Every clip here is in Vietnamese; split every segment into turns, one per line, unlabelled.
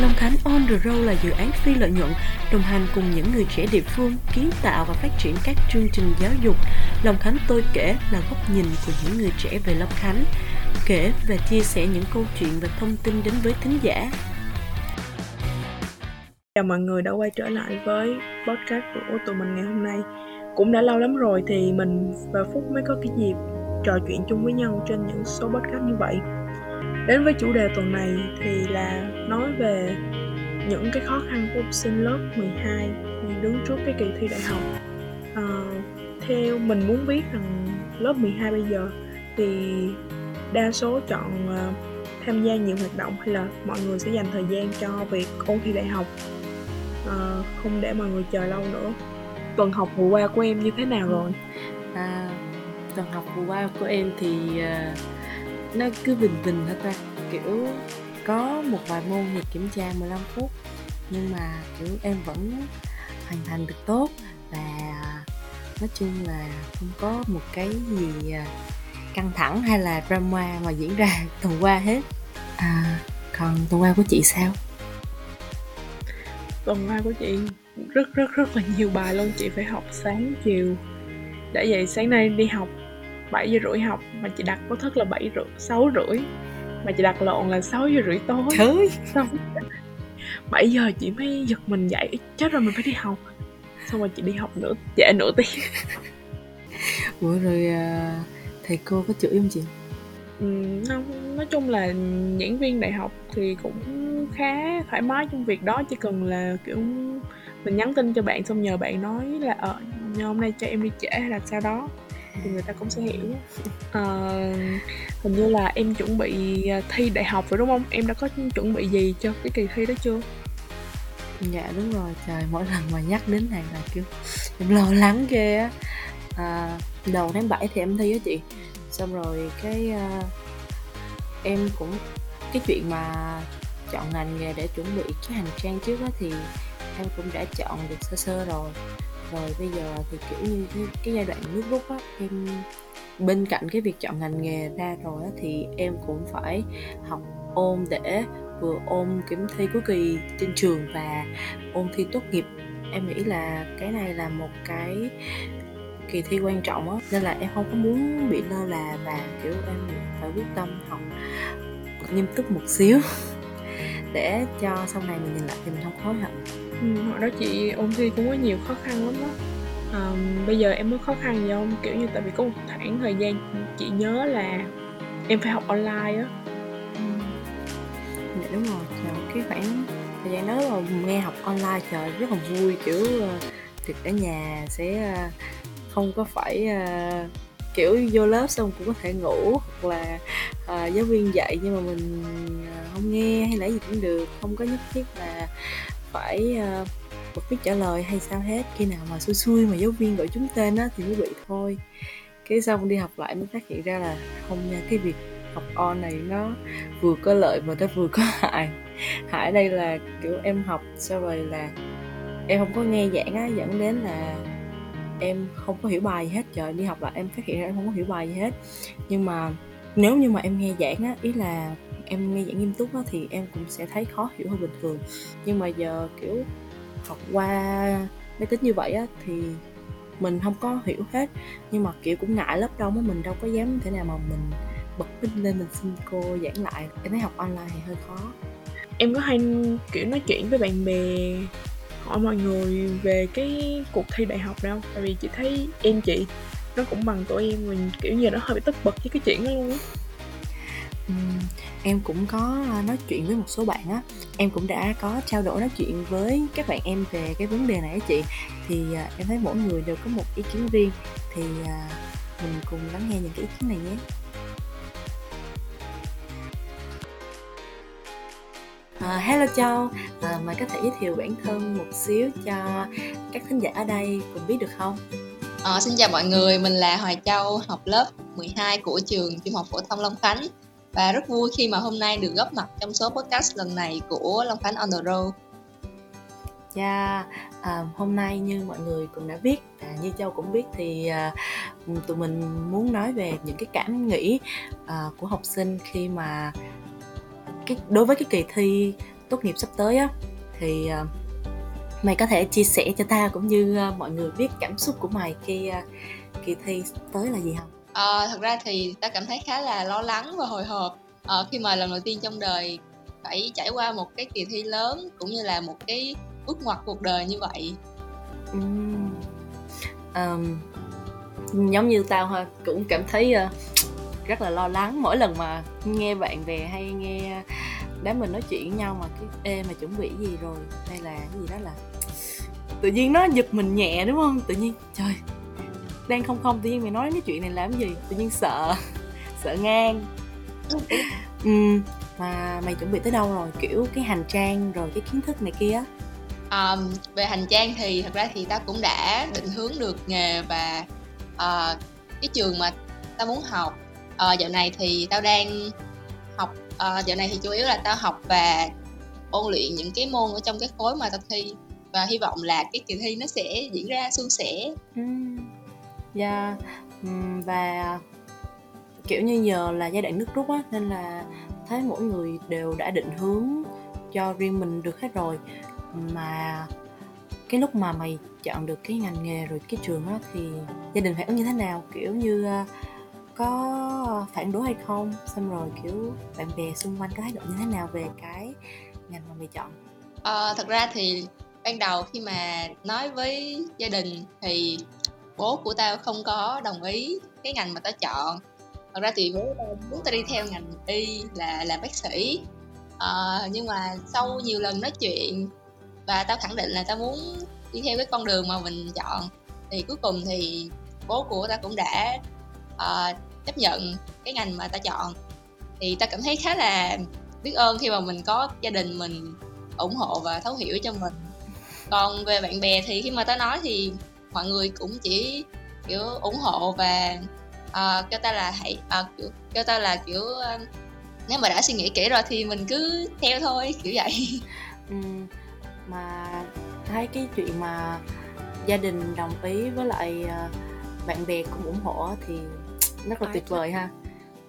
Long Khánh On The Road là dự án phi lợi nhuận đồng hành cùng những người trẻ địa phương kiến tạo và phát triển các chương trình giáo dục. Long Khánh tôi kể là góc nhìn của những người trẻ về Long Khánh, kể và chia sẻ những câu chuyện và thông tin đến với thính giả.
Chào mọi người đã quay trở lại với podcast của tụi mình ngày hôm nay. Cũng đã lâu lắm rồi thì mình và Phúc mới có cái dịp trò chuyện chung với nhau trên những số podcast như vậy đến với chủ đề tuần này thì là nói về những cái khó khăn của học sinh lớp 12 khi đứng trước cái kỳ thi đại học. À, theo mình muốn biết rằng lớp 12 bây giờ thì đa số chọn uh, tham gia nhiều hoạt động hay là mọi người sẽ dành thời gian cho việc ôn thi đại học? À, không để mọi người chờ lâu nữa. Tuần học vừa qua của em như thế nào rồi?
À, tuần học vừa qua của em thì uh, nó cứ bình bình hết ta kiểu có một vài môn thì kiểm tra 15 phút nhưng mà kiểu em vẫn hoàn thành được tốt. Và nói chung là không có một cái gì à, căng thẳng hay là drama mà diễn ra tuần qua hết. À, còn tuần qua của chị sao?
Tuần qua của chị rất rất rất là nhiều bài luôn. Chị phải học sáng chiều. Đã vậy sáng nay đi học 7 giờ rưỡi học mà chị đặt có thức là 7 rưỡi 6 rưỡi. Mà chị đặt lộn là 6 giờ rưỡi tối.
Trời
xong 7 giờ chị mới giật mình dậy chết rồi mình phải đi học. Xong rồi chị đi học nữa trễ nửa tiếng.
Ủa rồi à, thầy cô có chửi không chị?
Ừ, không, nói chung là diễn viên đại học thì cũng khá thoải mái trong việc đó chỉ cần là kiểu mình nhắn tin cho bạn xong nhờ bạn nói là ờ hôm nay cho em đi trễ hay là sao đó thì người ta cũng sẽ hiểu. À, hình như là em chuẩn bị à, thi đại học rồi đúng không? Em đã có chuẩn bị gì cho cái kỳ thi đó chưa?
Dạ đúng rồi. Trời mỗi lần mà nhắc đến này là kiểu em lo lắng ghê á. À, đầu tháng 7 thì em thi á chị. Xong rồi cái uh, em cũng cái chuyện mà chọn ngành nghề để chuẩn bị cái hành trang trước á thì em cũng đã chọn được sơ sơ rồi rồi bây giờ thì kiểu như cái, cái giai đoạn nước rút á em bên cạnh cái việc chọn ngành nghề ra rồi á thì em cũng phải học ôn để vừa ôn kiểm thi cuối kỳ trên trường và ôn thi tốt nghiệp. Em nghĩ là cái này là một cái kỳ thi quan trọng á nên là em không có muốn bị lơ là và kiểu em phải quyết tâm học nghiêm túc một xíu để cho sau này mình nhìn lại thì mình không hối hận.
Ừ, hồi đó chị ôn thi cũng có nhiều khó khăn lắm đó. À, bây giờ em có khó khăn gì không? Kiểu như tại vì có một khoảng thời gian chị nhớ là em phải học online á.
Ừ. dạ đúng rồi trời cái khoảng thời gian đó là nghe học online trời rất là vui kiểu ờ, được ở nhà sẽ ờ, không có phải uh, kiểu vô lớp xong cũng có thể ngủ hoặc là uh, giáo viên dạy nhưng mà mình uh, không nghe hay là gì cũng được không có nhất thiết là phải uh, bật viết trả lời hay sao hết. Khi nào mà xui xui mà giáo viên gọi chúng tên á thì mới bị thôi. Cái xong đi học lại mới phát hiện ra là không nha cái việc học on này nó vừa có lợi mà nó vừa có hại. Hại đây là kiểu em học sau rồi là em không có nghe giảng á dẫn đến là em không có hiểu bài gì hết. Trời đi học lại em phát hiện ra em không có hiểu bài gì hết. Nhưng mà nếu như mà em nghe giảng á ý là em nghe giảng nghiêm túc á, thì em cũng sẽ thấy khó hiểu hơn bình thường. Nhưng mà giờ, kiểu, học qua máy tính như vậy á, thì mình không có hiểu hết. Nhưng mà, kiểu, cũng ngại lớp đông á, mình đâu có dám thế nào mà mình bật pin lên mình xin cô giảng lại. Em thấy học online thì hơi khó.
Em có hay, kiểu, nói chuyện với bạn bè hỏi mọi người về cái cuộc thi đại học đâu tại vì chị thấy em chị nó cũng bằng tuổi em, mình, kiểu như nó hơi bị tức bật với cái chuyện đó luôn á
em cũng có ờ, nói chuyện với một số bạn á. Em cũng đã có trao đổi nói chuyện với các bạn em về cái vấn đề này á chị. Thì à, em thấy mỗi người đều có một ý kiến riêng. Thì à, mình cùng lắng nghe những cái ý kiến này nhé. À, hello Châu, à, mày có thể giới thiệu bản thân một xíu cho các thính giả ở đây cùng biết được không?
À, xin chào mọi người, mình là Hoài Châu, học lớp 12 của trường Trung học phổ thông Long Khánh và rất vui khi mà hôm nay được góp mặt trong số podcast lần này của Long Khánh on the road.
Dạ, yeah, à, hôm nay như mọi người cũng đã biết và như Châu cũng biết thì à, tụi mình muốn nói về những cái cảm nghĩ à, của học sinh khi mà cái đối với cái kỳ thi tốt nghiệp sắp tới á thì à, mày có thể chia sẻ cho ta cũng như à, mọi người biết cảm xúc của mày khi à, kỳ thi tới là gì không?
À, thật ra thì ta cảm thấy khá là lo lắng và hồi hộp à, khi mà lần đầu tiên trong đời phải trải qua một cái kỳ thi lớn cũng như là một cái bước ngoặt cuộc đời như vậy.
Um, um, giống như tao ha cũng cảm thấy uh, rất là lo lắng. Mỗi lần mà nghe bạn về hay nghe đám mình nói chuyện với nhau mà cái ê mà chuẩn bị gì rồi? Hay là cái gì đó là tự nhiên nó giật mình nhẹ đúng không? Tự nhiên trời đang không không tự nhiên mày nói cái chuyện này làm gì? Tự nhiên sợ sợ ngang. Ừ, mà mày chuẩn bị tới đâu rồi? Kiểu cái hành trang rồi cái kiến thức này kia
um, về hành trang thì thật ra thì ta cũng đã định hướng được nghề và uh, cái trường mà ta muốn học. Uh, dạo này thì tao đang học uh, dạo này thì chủ yếu là tao học và ôn luyện những cái môn ở trong cái khối mà tao thi. Và hy vọng là cái kỳ thi nó sẽ diễn ra suôn sẻ.
Dạ, yeah. và kiểu như giờ là giai đoạn nước rút á nên là thấy mỗi người đều đã định hướng cho riêng mình được hết rồi. Mà cái lúc mà mày chọn được cái ngành nghề rồi cái trường á thì gia đình phản ứng như thế nào? Kiểu như ờ, có phản đối hay không? Xong rồi kiểu bạn bè xung quanh có thái độ như thế nào về cái ngành mà mày chọn?
À, thật ra thì ban đầu khi mà nói với gia đình thì bố của tao không có đồng ý cái ngành mà tao chọn. Thật ra thì bố tao muốn tao đi theo ngành y là làm bác sĩ. À, nhưng mà sau nhiều lần nói chuyện và tao khẳng định là tao muốn đi theo cái con đường mà mình chọn thì cuối cùng thì bố của tao cũng đã uh, chấp nhận cái ngành mà tao chọn. Thì tao cảm thấy khá là biết ơn khi mà mình có gia đình mình ủng hộ và thấu hiểu cho mình. Còn về bạn bè thì khi mà tao nói thì mọi người cũng chỉ kiểu ủng hộ và uh, kêu ta là hãy uh, kiểu kêu ta là kiểu uh, nếu mà đã suy nghĩ kỹ rồi thì mình cứ theo thôi kiểu vậy.
Ừ, mà thấy cái chuyện mà gia đình đồng ý với lại uh, bạn bè cũng ủng hộ thì rất là tuyệt vời ha.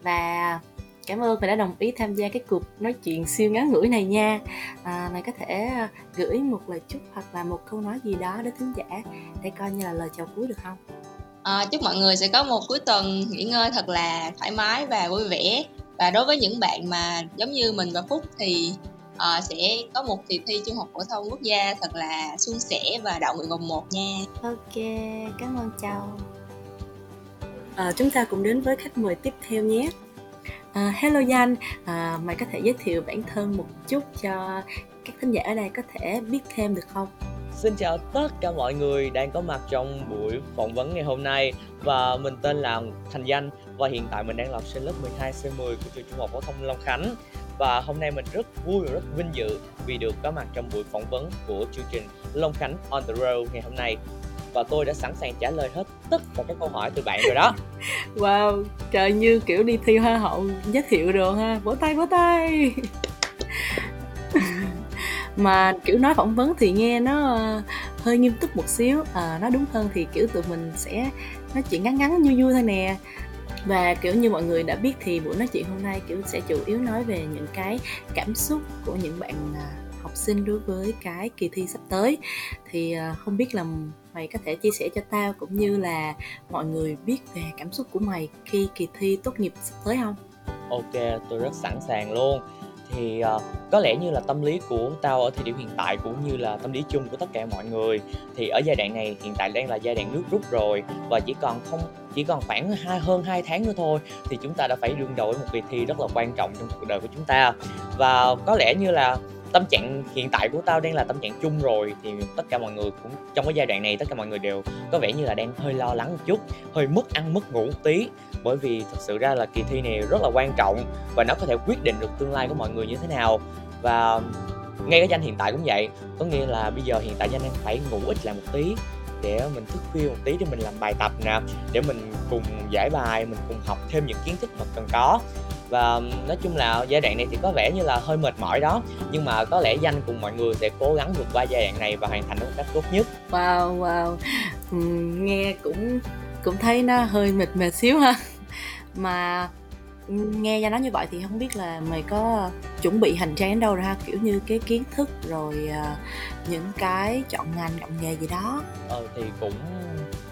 Và cảm ơn vì đã đồng ý tham gia cái cuộc nói chuyện siêu ngắn ngủi này nha. À, mày có thể à, gửi một lời chúc hoặc là một câu nói gì đó đến thính giả để coi như là lời chào cuối được không?
À, chúc mọi người sẽ có một cuối tuần nghỉ ngơi thật là thoải mái và vui vẻ. Và đối với những bạn mà giống như mình và phúc thì uh, sẽ có một kỳ thi trung học phổ thông quốc gia thật là suôn sẻ và đậu nguyện vòng một nha.
Ok cảm ơn chào. À, chúng ta cùng đến với khách mời tiếp theo nhé à, hello Danh. À, mày có thể giới thiệu bản thân một chút cho các thính giả ở đây có thể biết thêm được không?
Xin chào tất cả mọi người đang có mặt trong buổi phỏng vấn ngày hôm nay. Và mình tên là Thành Danh và hiện tại mình đang là học sinh lớp 12 C10 của trường Trung học phổ thông Long Khánh. Và hôm nay mình rất vui và rất vinh dự vì được có mặt trong buổi phỏng vấn của chương trình Long Khánh on the road ngày hôm nay và tôi đã sẵn sàng trả lời hết tất cả các câu hỏi từ bạn rồi đó.
Wow trời như kiểu đi thi hoa hậu giới thiệu được ha. Vỗ tay vỗ tay. Mà kiểu nói phỏng vấn thì nghe nó ờ, hơi nghiêm túc một xíu. À, nói đúng hơn thì kiểu tụi mình sẽ nói chuyện ngắn ngắn vui vui thôi nè. Và kiểu như mọi người đã biết thì buổi nói chuyện hôm nay kiểu sẽ chủ yếu nói về những cái cảm xúc của những bạn ờ, học sinh đối với cái kỳ thi sắp tới. Thì không biết là mày có thể chia sẻ cho tao cũng như là mọi người biết về cảm xúc của mày khi kỳ thi tốt nghiệp sắp tới không?
Ok tôi rất sẵn sàng luôn. Thì uh, có lẽ như là tâm lý của tao ở thời điểm hiện tại cũng như là tâm lý chung của tất cả mọi người thì ở giai đoạn này hiện tại đang là giai đoạn nước rút rồi và chỉ còn không chỉ còn khoảng hai hơn 2 tháng nữa thôi thì chúng ta đã phải đương đầu với một kỳ thi rất là quan trọng trong cuộc đời của chúng ta. Và có lẽ như là tâm trạng hiện tại của tao đang là tâm trạng chung rồi, thì tất cả mọi người cũng, trong cái giai đoạn này tất cả mọi người đều có vẻ như là đang hơi lo lắng một chút, hơi mất ăn, mất ngủ một tí. Bởi vì thật sự ra là kỳ thi này rất là quan trọng và nó có thể quyết định được tương lai của mọi người như thế nào. Và ngay cái danh hiện tại cũng vậy, có nghĩa là bây giờ hiện tại danh đang phải ngủ ít lại một tí để mình thức khuya một tí để mình làm bài tập nè, để mình cùng giải bài, mình cùng học thêm những kiến thức mà cần có và nói chung là giai đoạn này thì có vẻ như là hơi mệt mỏi đó nhưng mà có lẽ danh cùng mọi người sẽ cố gắng vượt qua giai đoạn này và hoàn thành nó một cách tốt nhất
wow wow ừ, nghe cũng cũng thấy nó hơi mệt mệt xíu ha mà nghe Danh nói như vậy thì không biết là mày có chuẩn bị hành trang đến đâu rồi ha? Kiểu như cái kiến thức rồi ờ, những cái chọn ngành, chọn nghề gì đó.
Ờ thì cũng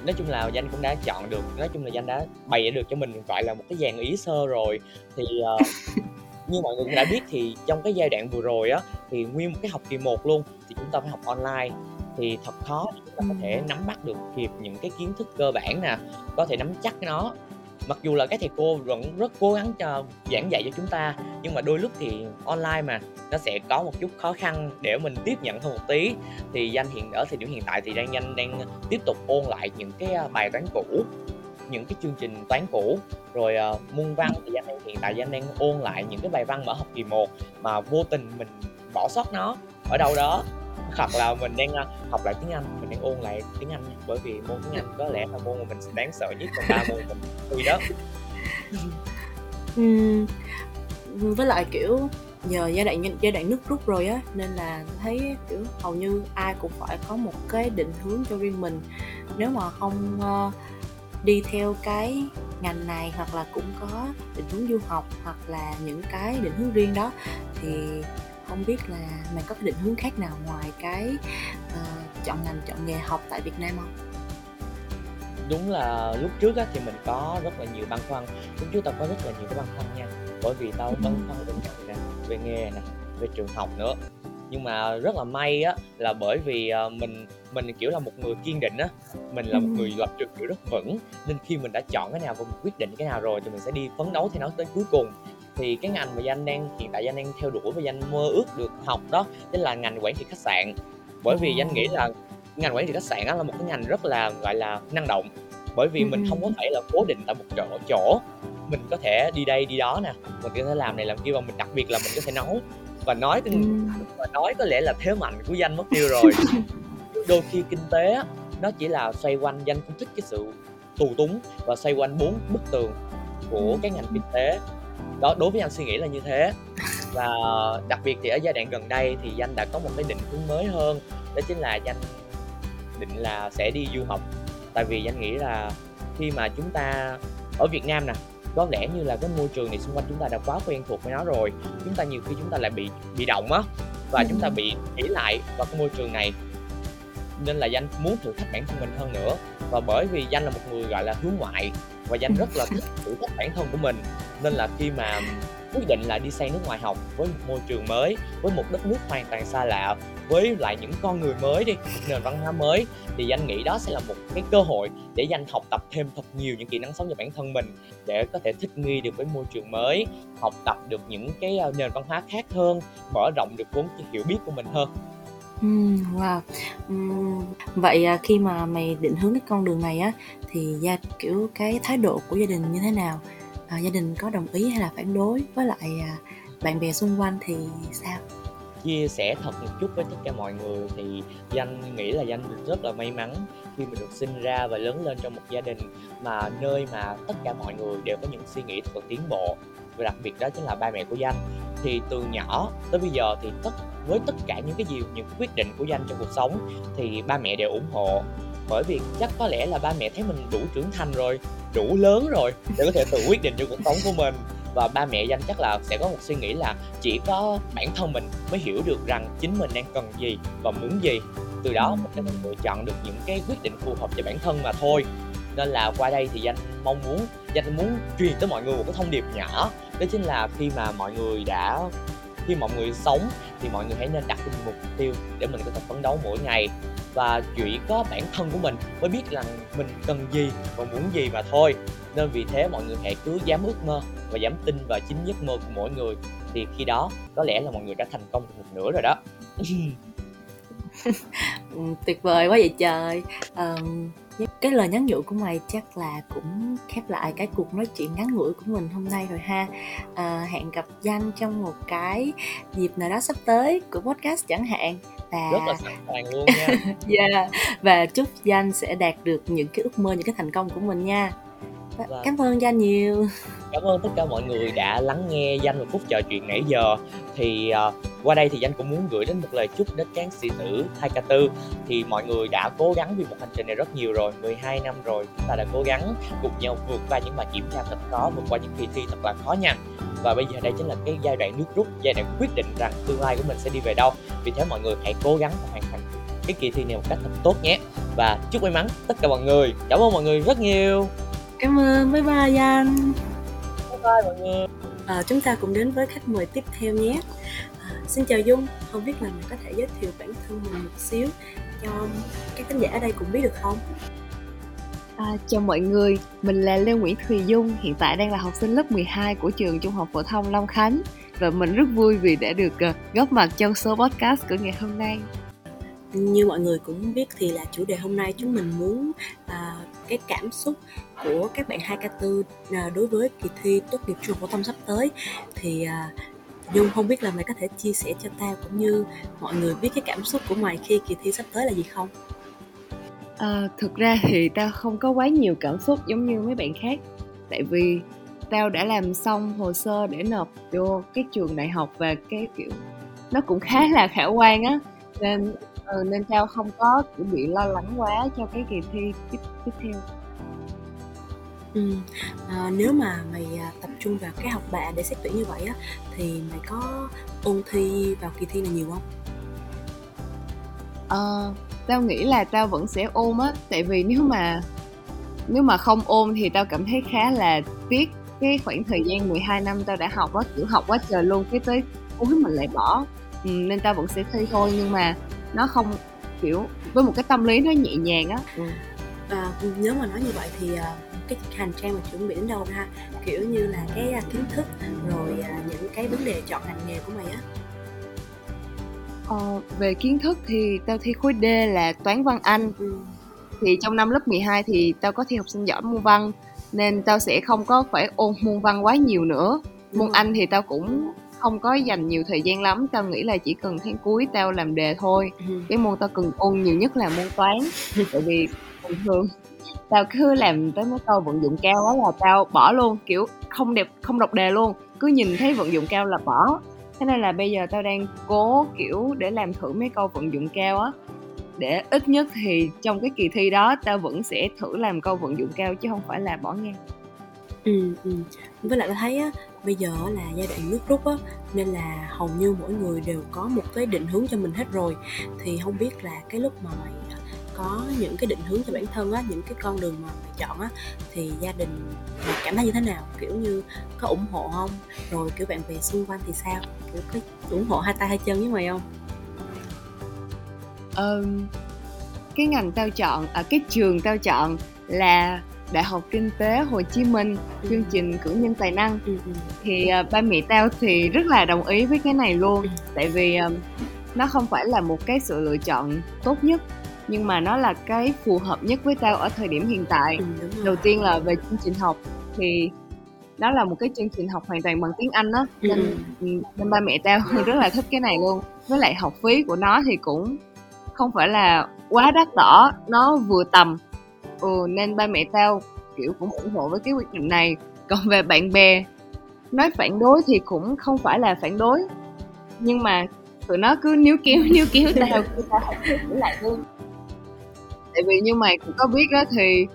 nói chung là danh cũng đã chọn được nói chung là danh đã bày được cho mình gọi là một cái dàn ý sơ rồi. Thì uh, như mọi người cũng đã biết thì trong cái giai đoạn vừa rồi á thì nguyên một cái học kỳ 1 luôn thì chúng ta phải học online. Thì thật khó để chúng ta có thể nắm bắt được kịp những cái kiến thức cơ bản nè có thể nắm chắc nó mặc dù là các thầy cô vẫn rất cố gắng cho giảng dạy cho chúng ta nhưng mà đôi lúc thì online mà nó sẽ có một chút khó khăn để mình tiếp nhận hơn một tí. Thì danh hiện ở thời điểm hiện tại thì đang nhanh đang tiếp tục ôn lại những cái à, bài toán cũ những cái chương trình toán cũ. Rồi à, uh, môn văn thì danh đang hiện tại danh đang ôn lại những cái bài văn mở học kỳ 1 mà vô tình mình bỏ sót nó ở đâu đó hoặc là mình đang ờ, học lại tiếng Anh mình đang ôn lại tiếng Anh bởi vì môn tiếng Anh có lẽ là môn mà mình đáng sợ nhất trong ba môn mình. Thi đó.
Uhm, với lại kiểu nhờ giai đoạn giai đoạn nước rút rồi á nên là thấy kiểu hầu như ai cũng phải có một cái định hướng cho riêng mình. Nếu mà không uh, đi theo cái ngành này hoặc là cũng có định hướng du học hoặc là những cái định hướng riêng đó thì không biết là mày có cái định hướng khác nào ngoài cái uh, chọn ngành chọn nghề học tại Việt Nam không?
đúng là lúc trước á, thì mình có rất là nhiều băn khoăn lúc trước tao có rất là nhiều cái băn khoăn nha bởi vì tao băn khoăn về ngành nè về nghề nè về trường học nữa. Nhưng mà rất là may á là bởi vì uh, mình mình kiểu là một người kiên định á mình là một người lập trường kiểu rất vững nên khi mình đã chọn cái nào và mình quyết định cái nào rồi thì mình sẽ đi phấn đấu theo nó tới cuối cùng thì cái ngành mà danh đang hiện tại danh đang theo đuổi và danh mơ ước được học đó chính là ngành quản trị khách sạn. Bởi vì danh nghĩ là ngành quản trị khách sạn là một cái ngành rất là gọi là năng động. Bởi vì mình không có thể là cố định tại một chỗ chỗ. Mình có thể đi đây đi đó nè. Mình có thể làm này làm kia và mình đặc biệt là mình có thể nấu và nói và nói có lẽ là thế mạnh của danh mất tiêu rồi. Đôi khi kinh tế nó chỉ là xoay quanh danh không thích cái sự tù túng và xoay quanh bốn bức tường của cái ngành kinh tế đó đối với anh suy nghĩ là như thế. Và đặc biệt thì ở giai đoạn gần đây thì danh đã có một cái định hướng mới hơn đó chính là danh định là sẽ đi du học. Tại vì danh nghĩ là khi mà chúng ta ở Việt Nam nè có lẽ như là cái môi trường này xung quanh chúng ta đã quá quen thuộc với nó rồi chúng ta nhiều khi chúng ta lại bị bị động á và ừ. chúng ta bị nghĩ lại vào cái môi trường này. Nên là danh muốn thử thách bản thân mình hơn nữa. Và bởi vì danh là một người gọi là hướng ngoại và danh rất là thích thử thách bản thân của mình nên là khi mà quyết định là đi sang nước ngoài học với một môi trường mới với một đất nước hoàn toàn xa lạ với lại những con người mới đi nền văn hóa mới thì danh nghĩ đó sẽ là một cái cơ hội để danh học tập thêm thật nhiều những kỹ năng sống cho bản thân mình để có thể thích nghi được với môi trường mới học tập được những cái ờ, nền văn hóa khác hơn mở rộng được vốn hiểu biết của mình hơn
wow. Vậy, à, khi mà mày định hướng cái con đường này á, thì gia kiểu, cái thái độ của gia đình như thế nào? À, gia đình có đồng ý hay là phản đối? Với lại, à, bạn bè xung quanh thì sao?
Chia sẻ thật một chút với tất cả mọi người thì Danh nghĩ là Danh rất là may mắn khi mình được sinh ra và lớn lên trong một gia đình mà nơi mà tất cả mọi người đều có những suy nghĩ thật là tiến bộ và đặc biệt đó chính là ba mẹ của Danh. Thì từ nhỏ tới bây giờ thì tất với tất cả những cái gì những quyết định của Danh trong cuộc sống thì ba mẹ đều ủng hộ bởi vì chắc có lẽ là ba mẹ thấy mình đủ trưởng thành rồi đủ lớn rồi để có thể tự quyết định cho cuộc sống của mình. Và ba mẹ danh chắc là sẽ có một suy nghĩ là chỉ có bản thân mình mới hiểu được rằng chính mình đang cần gì và muốn gì. Từ đó mình sẽ lựa chọn được những cái quyết định phù hợp cho bản thân mà thôi. Nên là qua đây thì danh mong muốn danh muốn truyền tới mọi người một cái thông điệp nhỏ đó chính là khi mà mọi người đã khi mọi người sống thì mọi người hãy nên đặt một mục tiêu để mình có thể phấn đấu mỗi ngày và chỉ có bản thân của mình mới biết rằng mình cần gì và muốn gì mà thôi. Nên vì thế mọi người hãy cứ dám ước mơ và dám tin vào chính giấc mơ của mỗi người. Thì khi đó có lẽ là mọi người đã thành công được một nửa rồi đó.
Ừ, tuyệt vời quá vậy trời. Um, cái lời nhắn nhủ của mày chắc là cũng khép lại cái cuộc nói chuyện ngắn ngủi của mình hôm nay rồi ha. À, hẹn gặp danh trong một cái dịp nào đó sắp tới của podcast chẳng hạn
và rất là sẵn sàng luôn nha.
Yeah. và chúc danh sẽ đạt được những cái ước mơ những cái thành công của mình nha vâng. cảm ơn danh nhiều.
Cảm ơn tất cả mọi người đã lắng nghe danh một phút trò chuyện nãy giờ. Thì uh, qua đây thì danh cũng muốn gửi đến một lời chúc đến cán sĩ tử 2K4 thì mọi người đã cố gắng vì một hành trình này rất nhiều rồi 12 năm rồi chúng ta đã cố gắng cùng nhau vượt qua những bài kiểm tra thật khó vượt qua những kỳ thi thật là khó nha. Và bây giờ đây chính là cái giai đoạn nước rút giai đoạn quyết định rằng tương lai của mình sẽ đi về đâu. Vì thế mọi người hãy cố gắng và hoàn thành cái kỳ thi này một cách thật tốt nhé. Và chúc may mắn tất cả mọi người. Cảm ơn mọi người rất nhiều
cảm ơn. Bye bye danh
bye bye mọi người.
À, chúng ta cùng đến với khách mời tiếp theo nhé. À, xin chào dung. Không biết là mình có thể giới thiệu bản thân mình một xíu cho các khán giả ở đây cũng biết được không?
À, chào mọi người, mình là Lê Nguyễn Thùy Dung, hiện tại đang là học sinh lớp 12 của trường Trung học phổ thông Long Khánh. Và mình rất vui vì đã được uh, góp mặt trong số podcast của ngày hôm nay.
Như mọi người cũng biết thì là chủ đề hôm nay chúng mình muốn uh, cái cảm xúc của các bạn 2K4 uh, à, đối với kỳ thi tốt nghiệp trung học phổ thông sắp tới. Thì à, uh, Dung không biết là mày có thể chia sẻ cho tao cũng như mọi người biết cái cảm xúc của mày khi kỳ thi sắp tới là gì không?
À, thực ra thì tao không có quá nhiều cảm xúc giống như mấy bạn khác. Tại vì tao đã làm xong hồ sơ để nộp vô cái trường đại học và cái kiểu nó cũng khá là khả quan á. Nên ừ, nên tao không có kiểu bị lo lắng quá cho cái kỳ thi tiếp tiếp theo
Ừ. À, nếu mà mày à, tập trung vào cái học bạ để xét tuyển như vậy á thì mày có ôn thi vào kỳ thi này nhiều không?
Ờ, tao nghĩ là tao vẫn sẽ ôn á tại vì nếu mà nếu mà không ôn thì tao cảm thấy khá là tiếc cái khoảng thời gian 12 năm tao đã học á kiểu học quá trời luôn cái tới cuối mình lại bỏ ừ, nên tao vẫn sẽ thi thôi nhưng mà nó không kiểu với một cái tâm lý nó nhẹ nhàng á. Ừ.
à, nếu mà nói như vậy thì uh, cái hành trang mà chuẩn bị đến đâu ha kiểu như là cái uh, kiến thức rồi uh, những cái vấn đề chọn ngành nghề của mày á.
Ờ, về kiến thức thì tao thi khối D là toán văn Anh. Ừ. thì trong năm lớp 12 thì tao có thi học sinh giỏi môn văn nên tao sẽ không có phải ôn môn văn quá nhiều nữa. Môn Anh thì tao cũng không có dành nhiều thời gian lắm tao nghĩ là chỉ cần tháng cuối tao làm đề thôi ừ. cái môn tao cần ôn nhiều nhất là môn toán tại vì bình thường tao cứ làm tới mấy câu vận dụng cao đó là tao bỏ luôn kiểu không đẹp không đọc đề luôn cứ nhìn thấy vận dụng cao là bỏ thế nên là bây giờ tao đang cố kiểu để làm thử mấy câu vận dụng cao á để ít nhất thì trong cái kỳ thi đó tao vẫn sẽ thử làm câu vận dụng cao chứ không phải là bỏ ngang
ừ, ừ. với lại tao thấy á bây giờ là giai đoạn nước rút á nên là hầu như mỗi người đều có một cái định hướng cho mình hết rồi. Thì không biết là cái lúc mà mày ờ, có những cái định hướng cho bản thân á những cái con đường mà mày chọn á thì gia đình mày cảm thấy như thế nào? Kiểu như có ủng hộ không? Rồi kiểu bạn bè xung quanh thì sao? Kiểu có ủng hộ hai tay hai chân với mày không?
Um, cái ngành tao chọn ở à, cái trường tao chọn là Đại học Kinh tế Hồ Chí Minh ừ. chương trình cử nhân tài năng. Ừ, thì uh, ba mẹ tao thì rất là đồng ý với cái này luôn. Ừ. tại vì uh, nó không phải là một cái sự lựa chọn tốt nhất nhưng mà nó là cái phù hợp nhất với tao ở thời điểm hiện tại. Đầu tiên là về chương trình học thì nó là một cái chương trình học hoàn toàn bằng tiếng Anh á ừ. nên nên ba mẹ tao rất là thích cái này luôn. Với lại học phí của nó thì cũng không phải là quá đắt đỏ nó vừa tầm ừ, nên ba mẹ tao kiểu cũng ủng hộ với cái quyết định này. Còn về bạn bè nói phản đối thì cũng không phải là phản đối. Nhưng mà tụi nó cứ níu kéo níu kéo tao. Cứ tao học lại luôn tại vì như mày cũng có biết đó thì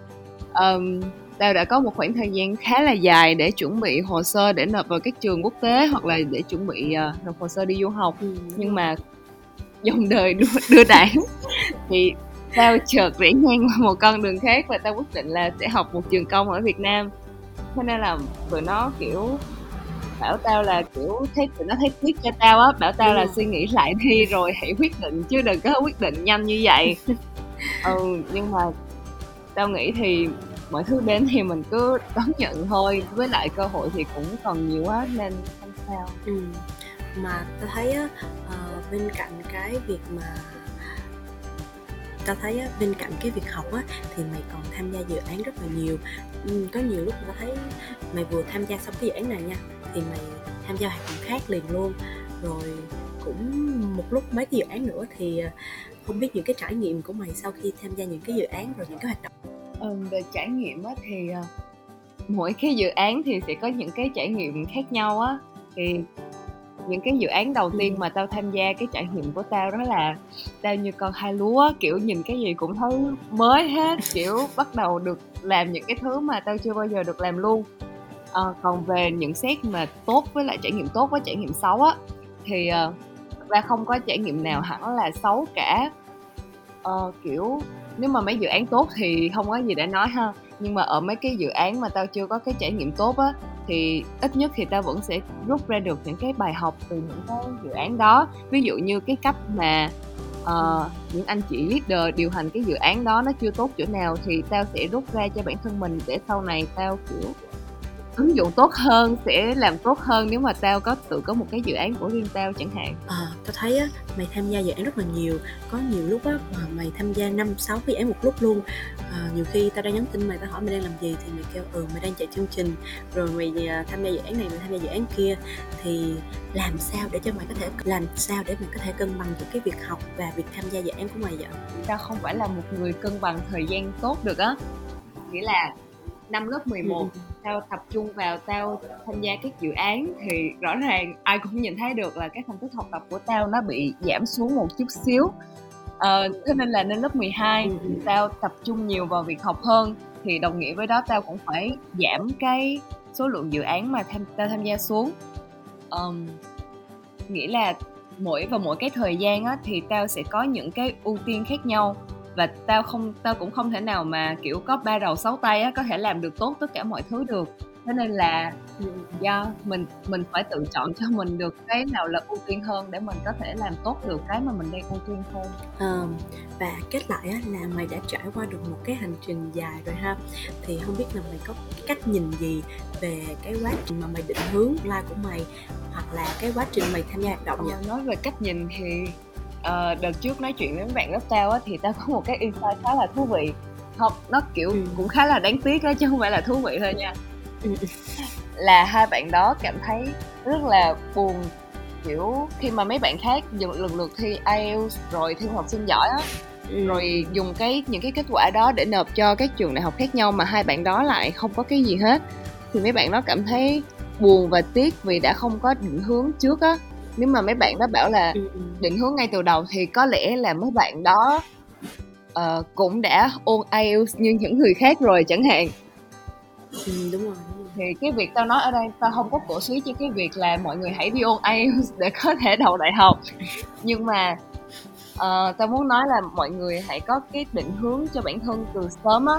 um, tao đã có một khoảng thời gian khá là dài để chuẩn bị hồ sơ để nộp vào các trường quốc tế hoặc là để chuẩn bị uh, nộp hồ sơ đi du học. Ừ. nhưng mà dòng đời đưa, đưa đẩy thì tao chợt rẽ ngang qua một con đường khác và tao quyết định là sẽ học một trường công ở Việt Nam cho nên là tụi nó kiểu bảo tao là kiểu thấy tụi nó thấy tiếc cho tao á bảo tao Đúng là rồi. suy nghĩ lại đi rồi hãy quyết định chứ đừng có quyết định nhanh như vậy ừ nhưng mà tao nghĩ thì mọi thứ đến thì mình cứ đón nhận thôi với lại cơ hội thì cũng còn nhiều quá nên không sao
ừ. mà tao thấy á uh, bên cạnh cái việc mà tao thấy á, bên cạnh cái việc học á thì mày còn tham gia dự án rất là nhiều. Ừ, có nhiều lúc tao thấy mày vừa tham gia xong cái dự án này nha thì mày tham gia hoạt động khác liền luôn. Rồi cũng một lúc mấy cái dự án nữa thì ờ, không biết những cái trải nghiệm của mày sau khi tham gia những cái dự án rồi những cái hoạt động.
Ừ, về trải nghiệm á thì ờ, mỗi cái dự án thì sẽ có những cái trải nghiệm khác nhau á. Thì những cái dự án đầu tiên mà tao tham gia cái trải nghiệm của tao đó là tao như con hai lúa kiểu nhìn cái gì cũng thấy mới hết kiểu bắt đầu được làm những cái thứ mà tao chưa bao giờ được làm luôn. À, còn về những xét mà tốt với lại trải nghiệm tốt với trải nghiệm xấu á thì uh, ra không có trải nghiệm nào hẳn là xấu cả. Uh, kiểu nếu mà mấy dự án tốt thì không có gì để nói ha nhưng mà ở mấy cái dự án mà tao chưa có cái trải nghiệm tốt á thì ít nhất thì ta vẫn sẽ rút ra được những cái bài học từ những cái dự án đó. Ví dụ như cái cách mà uh, những anh chị leader điều hành cái dự án đó nó chưa tốt chỗ nào thì tao sẽ rút ra cho bản thân mình để sau này tao kiểu ứng dụng tốt hơn sẽ làm tốt hơn nếu mà tao có tự có một cái dự án của riêng tao chẳng hạn.
À, tao thấy á mày tham gia dự án rất là nhiều. Có nhiều lúc á mà mày tham gia năm sáu cái dự án một lúc luôn. À, nhiều khi tao đang nhắn tin mày tao hỏi mày đang làm gì thì mày kêu ừ mày đang chạy chương trình. Rồi mày à, tham gia dự án này mày tham gia dự án kia. Thì làm sao để cho mày có thể làm sao để mày có thể cân bằng giữa cái việc học và việc tham gia dự án của mày vậy?
Tao không phải là một người cân bằng thời gian tốt được á. Nghĩa là năm lớp 11 ừ. tao tập trung vào tao tham gia các dự án thì rõ ràng ai cũng nhìn thấy được là cái thành tích học tập của tao nó bị giảm xuống một chút xíu ờ, thế nên là lên lớp 12 ừ. tao tập trung nhiều vào việc học hơn thì đồng nghĩa với đó tao cũng phải giảm cái số lượng dự án mà tham tao tham gia xuống um, nghĩa là mỗi vào mỗi cái thời gian á thì tao sẽ có những cái ưu tiên khác nhau và tao không tao cũng không thể nào mà kiểu có ba đầu sáu tay á có thể làm được tốt tất cả mọi thứ được. Thế nên là do mình mình phải tự chọn cho mình được cái nào là ưu tiên hơn để mình có thể làm tốt được cái mà mình đang ưu tiên hơn.
À, và kết lại á, là mày đã trải qua được một cái hành trình dài rồi ha. Thì không biết là mày có cách nhìn gì về cái quá trình mà mày định hướng lai của mày hoặc là cái quá trình mày tham gia hoạt động
ờ, nói về cách nhìn thì uh, đợt trước nói chuyện với mấy bạn lớp tao á thì tao có một cái insight khá là thú vị không nó kiểu ừ. cũng khá là đáng tiếc á chứ không phải là thú vị thôi nha ừ. là hai bạn đó cảm thấy rất là buồn kiểu khi mà mấy bạn khác dùng lần lượt thi IELTS rồi thi học sinh giỏi á ừ. rồi dùng cái những cái kết quả đó để nộp cho các trường đại học khác nhau mà hai bạn đó lại không có cái gì hết thì mấy bạn đó cảm thấy buồn và tiếc vì đã không có định hướng trước á nếu mà mấy bạn đó bảo là ừ, ừ. định hướng ngay từ đầu thì có lẽ là mấy bạn đó uh, cũng đã ôn IELTS như những người khác rồi chẳng hạn.
Ừ, đúng rồi,
thì cái việc tao nói ở đây tao không có cổ suý cho cái việc là mọi người hãy đi ôn IELTS để có thể đậu đại học. Nhưng mà uh, tao muốn nói là mọi người hãy có cái định hướng cho bản thân từ sớm á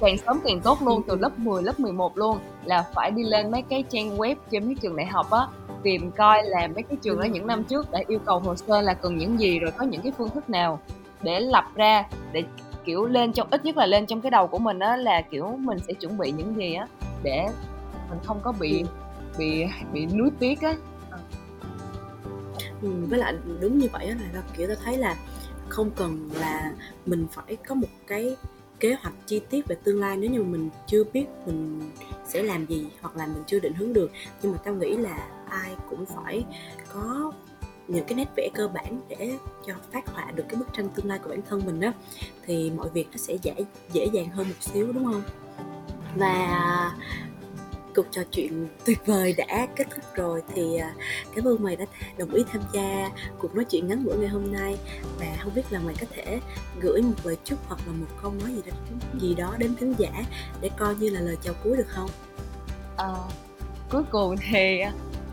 càng sớm càng tốt luôn từ lớp 10, lớp 11 luôn là phải đi lên mấy cái trang web trên mấy trường đại học á tìm coi là mấy cái trường ở những năm trước đã yêu cầu hồ sơ là cần những gì rồi có những cái phương thức nào để lập ra để kiểu lên trong ít nhất là lên trong cái đầu của mình á là kiểu mình sẽ chuẩn bị những gì á để mình không có bị bị bị nuối tiếc á.
Ừ, với lại đúng như vậy á là kiểu tôi thấy là không cần là mình phải có một cái kế hoạch chi tiết về tương lai nếu như mình chưa biết mình sẽ làm gì hoặc là mình chưa định hướng được. Nhưng mà tao nghĩ là ai cũng phải có những cái nét vẽ cơ bản để cho phát họa được cái bức tranh tương lai của bản thân mình đó thì mọi việc nó sẽ dễ dễ dàng hơn một xíu, đúng không? Và cuộc trò chuyện tuyệt vời đã kết thúc rồi. Thì à, cảm ơn mày đã đồng ý tham gia cuộc nói chuyện ngắn ngủi ngày hôm nay. Và không biết là mày có thể gửi một lời chúc hoặc là một câu nói gì đó gì đó đến khán giả để coi như là lời chào cuối được không?
À, cuối cùng thì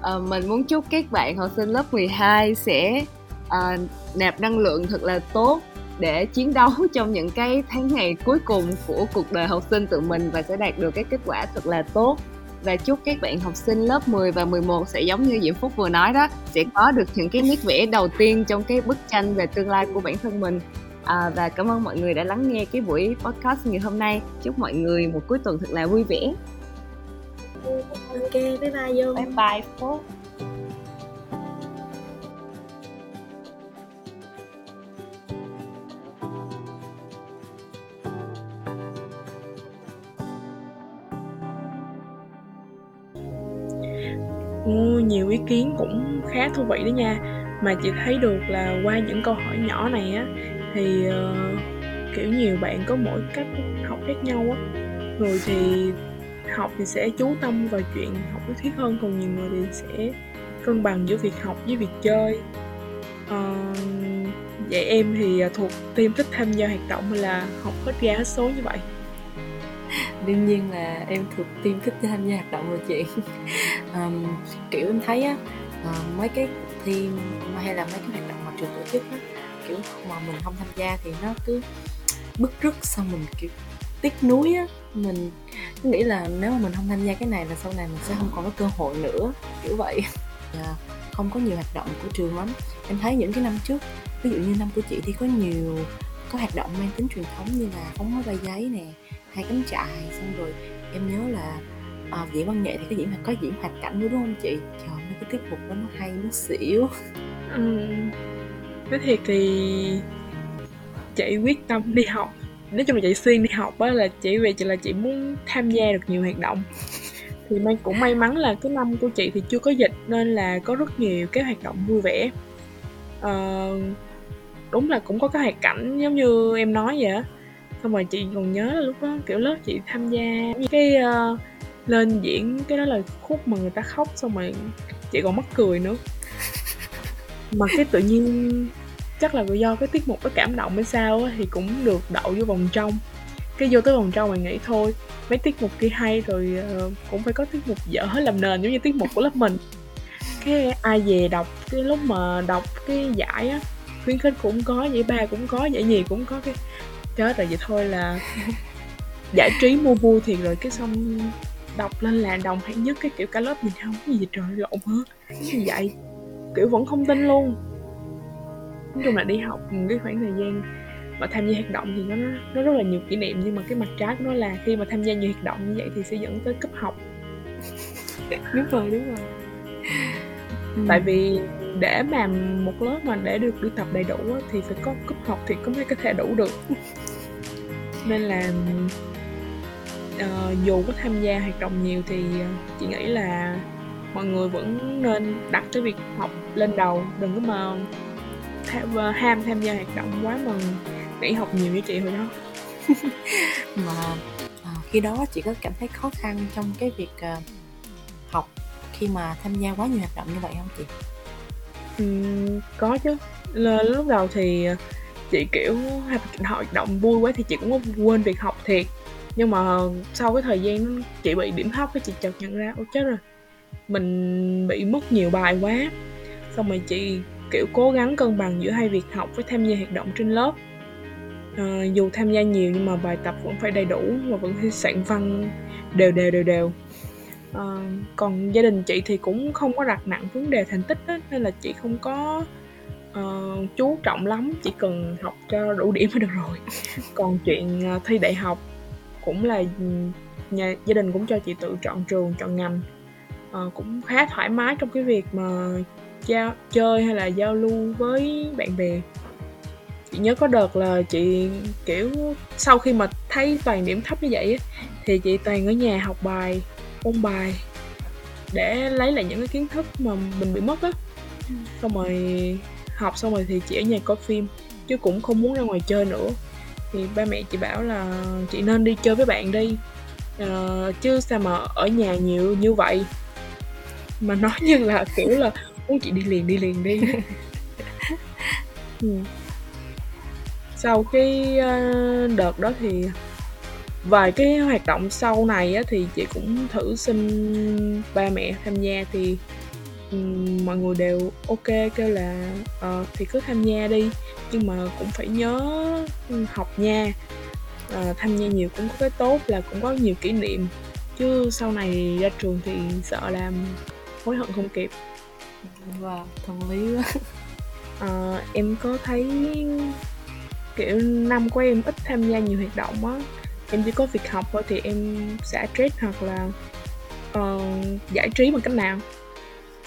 à, mình muốn chúc các bạn học sinh lớp 12 sẽ à, nạp năng lượng thật là tốt để chiến đấu trong những cái tháng ngày cuối cùng của cuộc đời học sinh tự mình và sẽ đạt được cái kết quả thật là tốt và chúc các bạn học sinh lớp 10 và 11 sẽ giống như Diễm Phúc vừa nói đó sẽ có được những cái nét vẽ đầu tiên trong cái bức tranh về tương lai của bản thân mình. À, và cảm ơn mọi người đã lắng nghe cái buổi podcast ngày hôm nay. Chúc mọi người một cuối tuần thật là vui vẻ.
Ok bye bye Dung
bye bye Phúc
nhiều ý kiến cũng khá thú vị đó nha. Mà chị thấy được là qua những câu hỏi nhỏ này á thì uh, kiểu nhiều bạn có mỗi cách học khác nhau á. Rồi thì học thì sẽ chú tâm vào chuyện học lý thuyết hơn còn nhiều người thì sẽ cân bằng giữa việc học với việc chơi. Uh, vậy em thì à, thuộc team thích tham gia hoạt động hay là học hết ra hết số như vậy?
Đương nhiên là em thuộc team thích tham gia hoạt động rồi chị. Um, kiểu em thấy á uh, mấy cái team hay là mấy cái hoạt động mà trường tổ chức á kiểu mà mình không tham gia thì nó cứ bức rứt xong mình kiểu tiếc nuối á. Mình nghĩ là nếu mà mình không tham gia cái này là sau này mình sẽ không còn có cơ hội nữa kiểu vậy. Yeah, không có nhiều hoạt động của trường lắm. Em thấy những cái năm trước ví dụ như năm của chị thì có nhiều có hoạt động mang tính truyền thống như là phóng máy bay giấy nè hai cánh trại xong rồi em nhớ là ờ, à, diễn văn nghệ thì cái diễn có diễn hoạt cảnh nữa đúng không chị? Trời mấy cái tiết mục đó nó hay nó xỉu.
Ừ. nói thiệt thì chị quyết tâm đi học. Nói chung là chị xuyên đi học á là chỉ vì chị là chị muốn tham gia được nhiều hoạt động. Thì may cũng may mắn là cái năm của chị thì chưa có dịch nên là có rất nhiều cái hoạt động vui vẻ. Ờ, đúng là cũng có cái hoạt cảnh giống như em nói vậy á xong rồi chị còn nhớ là lúc đó kiểu lớp chị tham gia cái uh, lên diễn cái đó là khúc mà người ta khóc xong rồi chị còn mắc cười nữa. Mà cái tự nhiên chắc là do cái tiết mục nó cảm động hay sao á thì cũng được đậu vô vòng trong. Cái vô tới vòng trong mà nghĩ thôi mấy tiết mục kia hay rồi uh, cũng phải có tiết mục dở hết làm nền giống như tiết mục của lớp mình. Cái ai về đọc cái lúc mà đọc cái giải á khuyến khích cũng có giải ba cũng có giải nhì cũng có cái chết rồi vậy thôi là giải trí mua vui thì rồi cái xong đọc lên là đồng hạng nhất cái kiểu cả lớp nhìn không cái gì trời lộn hả như vậy? Kiểu vẫn không tin luôn. Nói chung là đi học cái khoảng thời gian mà tham gia hoạt động thì nó nó rất là nhiều kỷ niệm nhưng mà cái mặt trái của nó là khi mà tham gia nhiều hoạt động như vậy thì sẽ dẫn tới cấp học.
Đúng rồi đúng rồi.
Ừ. tại vì để mà một lớp mà để được đi tập đầy đủ thì phải có cấp học thì có mới có thể đủ được nên là uh, dù có tham gia hoạt động nhiều thì chị nghĩ là mọi người vẫn nên đặt cái việc học lên đầu đừng có mà tham, ham tham gia hoạt động quá mà nghỉ học nhiều như chị thôi đó
mà à, khi đó chị có cảm thấy khó khăn trong cái việc uh, học khi mà tham gia quá nhiều hoạt động như vậy không chị?
Ừ, có chứ L- lúc đầu thì chị kiểu hoạt động vui quá thì chị cũng quên việc học thiệt. Nhưng mà sau cái thời gian chị bị điểm thấp cái chị chợt nhận ra ôi chết rồi mình bị mất nhiều bài quá. Xong rồi chị kiểu cố gắng cân bằng giữa hai việc học với tham gia hoạt động trên lớp. À, dù tham gia nhiều nhưng mà bài tập vẫn phải đầy đủ và vẫn phải soạn văn đều đều đều đều. À, còn gia đình chị thì cũng không có đặt nặng vấn đề thành tích đó, nên là chị không có uh, chú trọng lắm chỉ cần học cho đủ điểm là được rồi. Còn chuyện uh, thi đại học cũng là nhà gia đình cũng cho chị tự chọn trường chọn ngành. Uh, cũng khá thoải mái trong cái việc mà giao chơi hay là giao lưu với bạn bè. Chị nhớ có đợt là chị kiểu sau khi mà thấy toàn điểm thấp như vậy thì chị toàn ở nhà học bài ôn bài để lấy lại những cái kiến thức mà mình bị mất á. Xong rồi học xong rồi thì chị ở nhà coi phim chứ cũng không muốn ra ngoài chơi nữa. Thì ba mẹ chị bảo là chị nên đi chơi với bạn đi. Uh, chứ sao mà ở nhà nhiều như vậy? Mà nói như là kiểu là muốn chị đi liền đi liền đi. Ừ. sau cái uh, đợt đó thì vài cái hoạt động sau này á, thì chị cũng thử xin ba mẹ tham gia. Thì um, mọi người đều ok kêu là uh, thì cứ tham gia đi. Nhưng mà cũng phải nhớ học nha. Uh, tham gia nhiều cũng có cái tốt là cũng có nhiều kỷ niệm. Chứ sau này ra trường thì sợ làm hối hận không kịp.
Wow thuận lý quá
uh, em có thấy kiểu năm của em ít tham gia nhiều hoạt động á. Em chỉ có việc học thôi thì em sẽ stress hoặc là uh, giải trí bằng cách nào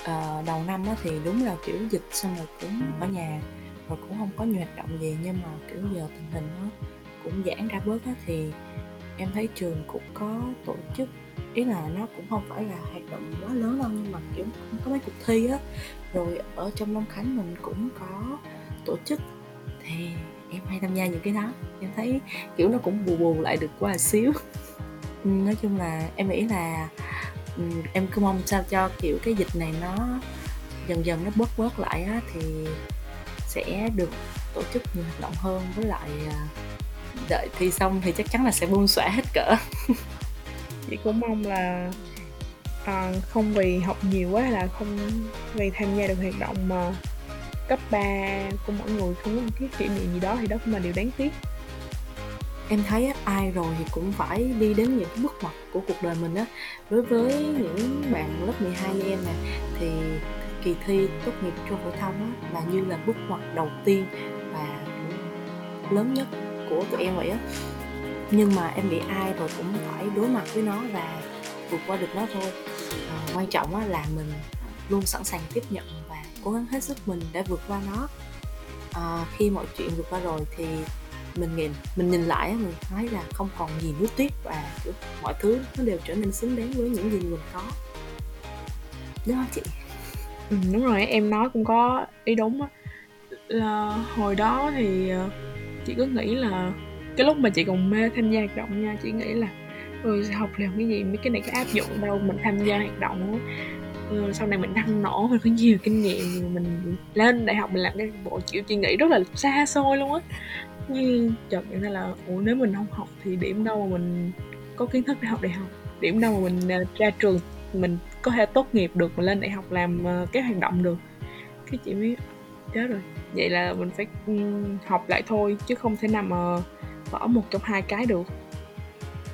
uh, đầu năm á thì đúng là kiểu dịch xong rồi cũng ở nhà rồi cũng không có nhiều hoạt động gì nhưng mà kiểu giờ tình hình nó cũng giãn ra bớt á thì em thấy trường cũng có tổ chức ý là nó cũng không phải là hoạt động quá lớn đâu nhưng mà kiểu cũng có mấy cuộc thi á. Rồi ở trong Long Khánh mình cũng có tổ chức thì em hay tham gia những cái đó. Em thấy kiểu nó cũng bù bù lại được qua xíu. Nói chung là em nghĩ là Ừ, em cứ mong sao cho kiểu cái dịch này nó dần dần nó bớt bớt lại á, thì sẽ được tổ chức nhiều hoạt động hơn. Với lại à, đợi thi xong thì chắc chắn là sẽ buông xõa hết cỡ.
Chị cũng mong là à, không vì học nhiều quá là không vì tham gia được hoạt động mà cấp 3 của mỗi người không có một cái kỷ niệm gì đó thì đó cũng là điều đáng tiếc
em thấy á, ai rồi thì cũng phải đi đến những bước ngoặt của cuộc đời mình á. Đối với những bạn lớp 12 như em nè thì kỳ thi tốt nghiệp trung phổ thông á là như là bước ngoặt đầu tiên và lớn nhất của tụi em vậy á. Nhưng mà em nghĩ ai rồi cũng phải đối mặt với nó và vượt qua được nó thôi. À, quan trọng á là mình luôn sẵn sàng tiếp nhận và cố gắng hết sức mình để vượt qua nó. À, khi mọi chuyện vượt qua rồi thì mình nhìn mình nhìn lại mình thấy là không còn gì nuối tiếc và kiểu, mọi thứ nó đều trở nên xứng đáng với những gì mình có. Đúng không chị?
Ừ, đúng rồi em nói cũng có ý đúng á. Là hồi đó thì ờ, chị cứ nghĩ là cái lúc mà chị còn mê tham gia hoạt động nha chị nghĩ là ừ, học làm cái gì mấy cái này có áp dụng đâu mình tham gia hoạt động ừ, sau này mình đăng nổ mình có nhiều kinh nghiệm mình lên đại học mình làm cái bộ kiểu chị nghĩ rất là xa xôi luôn á như chợt nhận ra là ủa nếu mình không học thì điểm đâu mà mình có kiến thức để học đại học? Điểm đâu mà mình à, ra trường mình có thể tốt nghiệp được mà lên đại học làm à, cái hoạt động được? Cái chị mới chết rồi. Vậy là mình phải học lại thôi chứ không thể nào mà bỏ một trong hai cái được.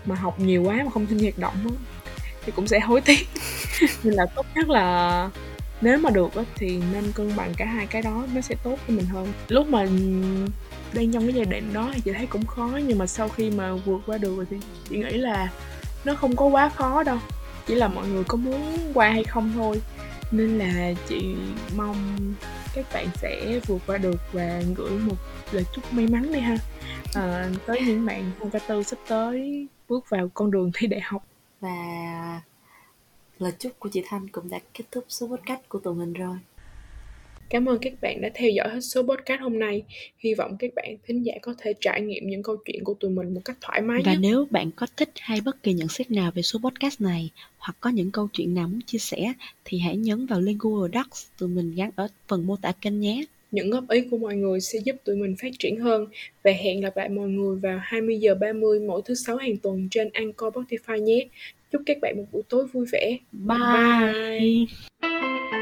Mà học nhiều quá mà không tham hoạt động đó, thì cũng sẽ hối tiếc. Nên là tốt nhất là nếu mà được thì nên cân bằng cả hai cái đó nó sẽ tốt cho mình hơn. Lúc mà đang trong cái giai đoạn đó thì chị thấy cũng khó nhưng mà sau khi mà vượt qua được rồi thì chị nghĩ là nó không có quá khó đâu. Chỉ là mọi người có muốn qua hay không thôi. Nên là chị mong các bạn sẽ vượt qua được và gửi một lời chúc may mắn đi ha. À, tới những bạn năm k tư sắp tới bước vào con đường thi đại học.
Và lời chúc của chị Thanh cũng đã kết thúc số podcast của tụi mình rồi.
Cảm ơn các bạn đã theo dõi hết số podcast hôm nay. Hy vọng các bạn thính giả có thể trải nghiệm những câu chuyện của tụi mình một cách thoải mái
Và
nhất.
nếu bạn có thích hay bất kỳ nhận xét nào về số podcast này hoặc có những câu chuyện nào muốn chia sẻ thì hãy nhấn vào link Google Docs tụi mình gắn ở phần mô tả kênh nhé.
Những góp ý của mọi người sẽ giúp tụi mình phát triển hơn và hẹn gặp lại mọi người vào 20 giờ 30 mỗi thứ sáu hàng tuần trên Anchor Spotify nhé. Chúc các bạn một buổi tối vui vẻ.
Bye.
Bye.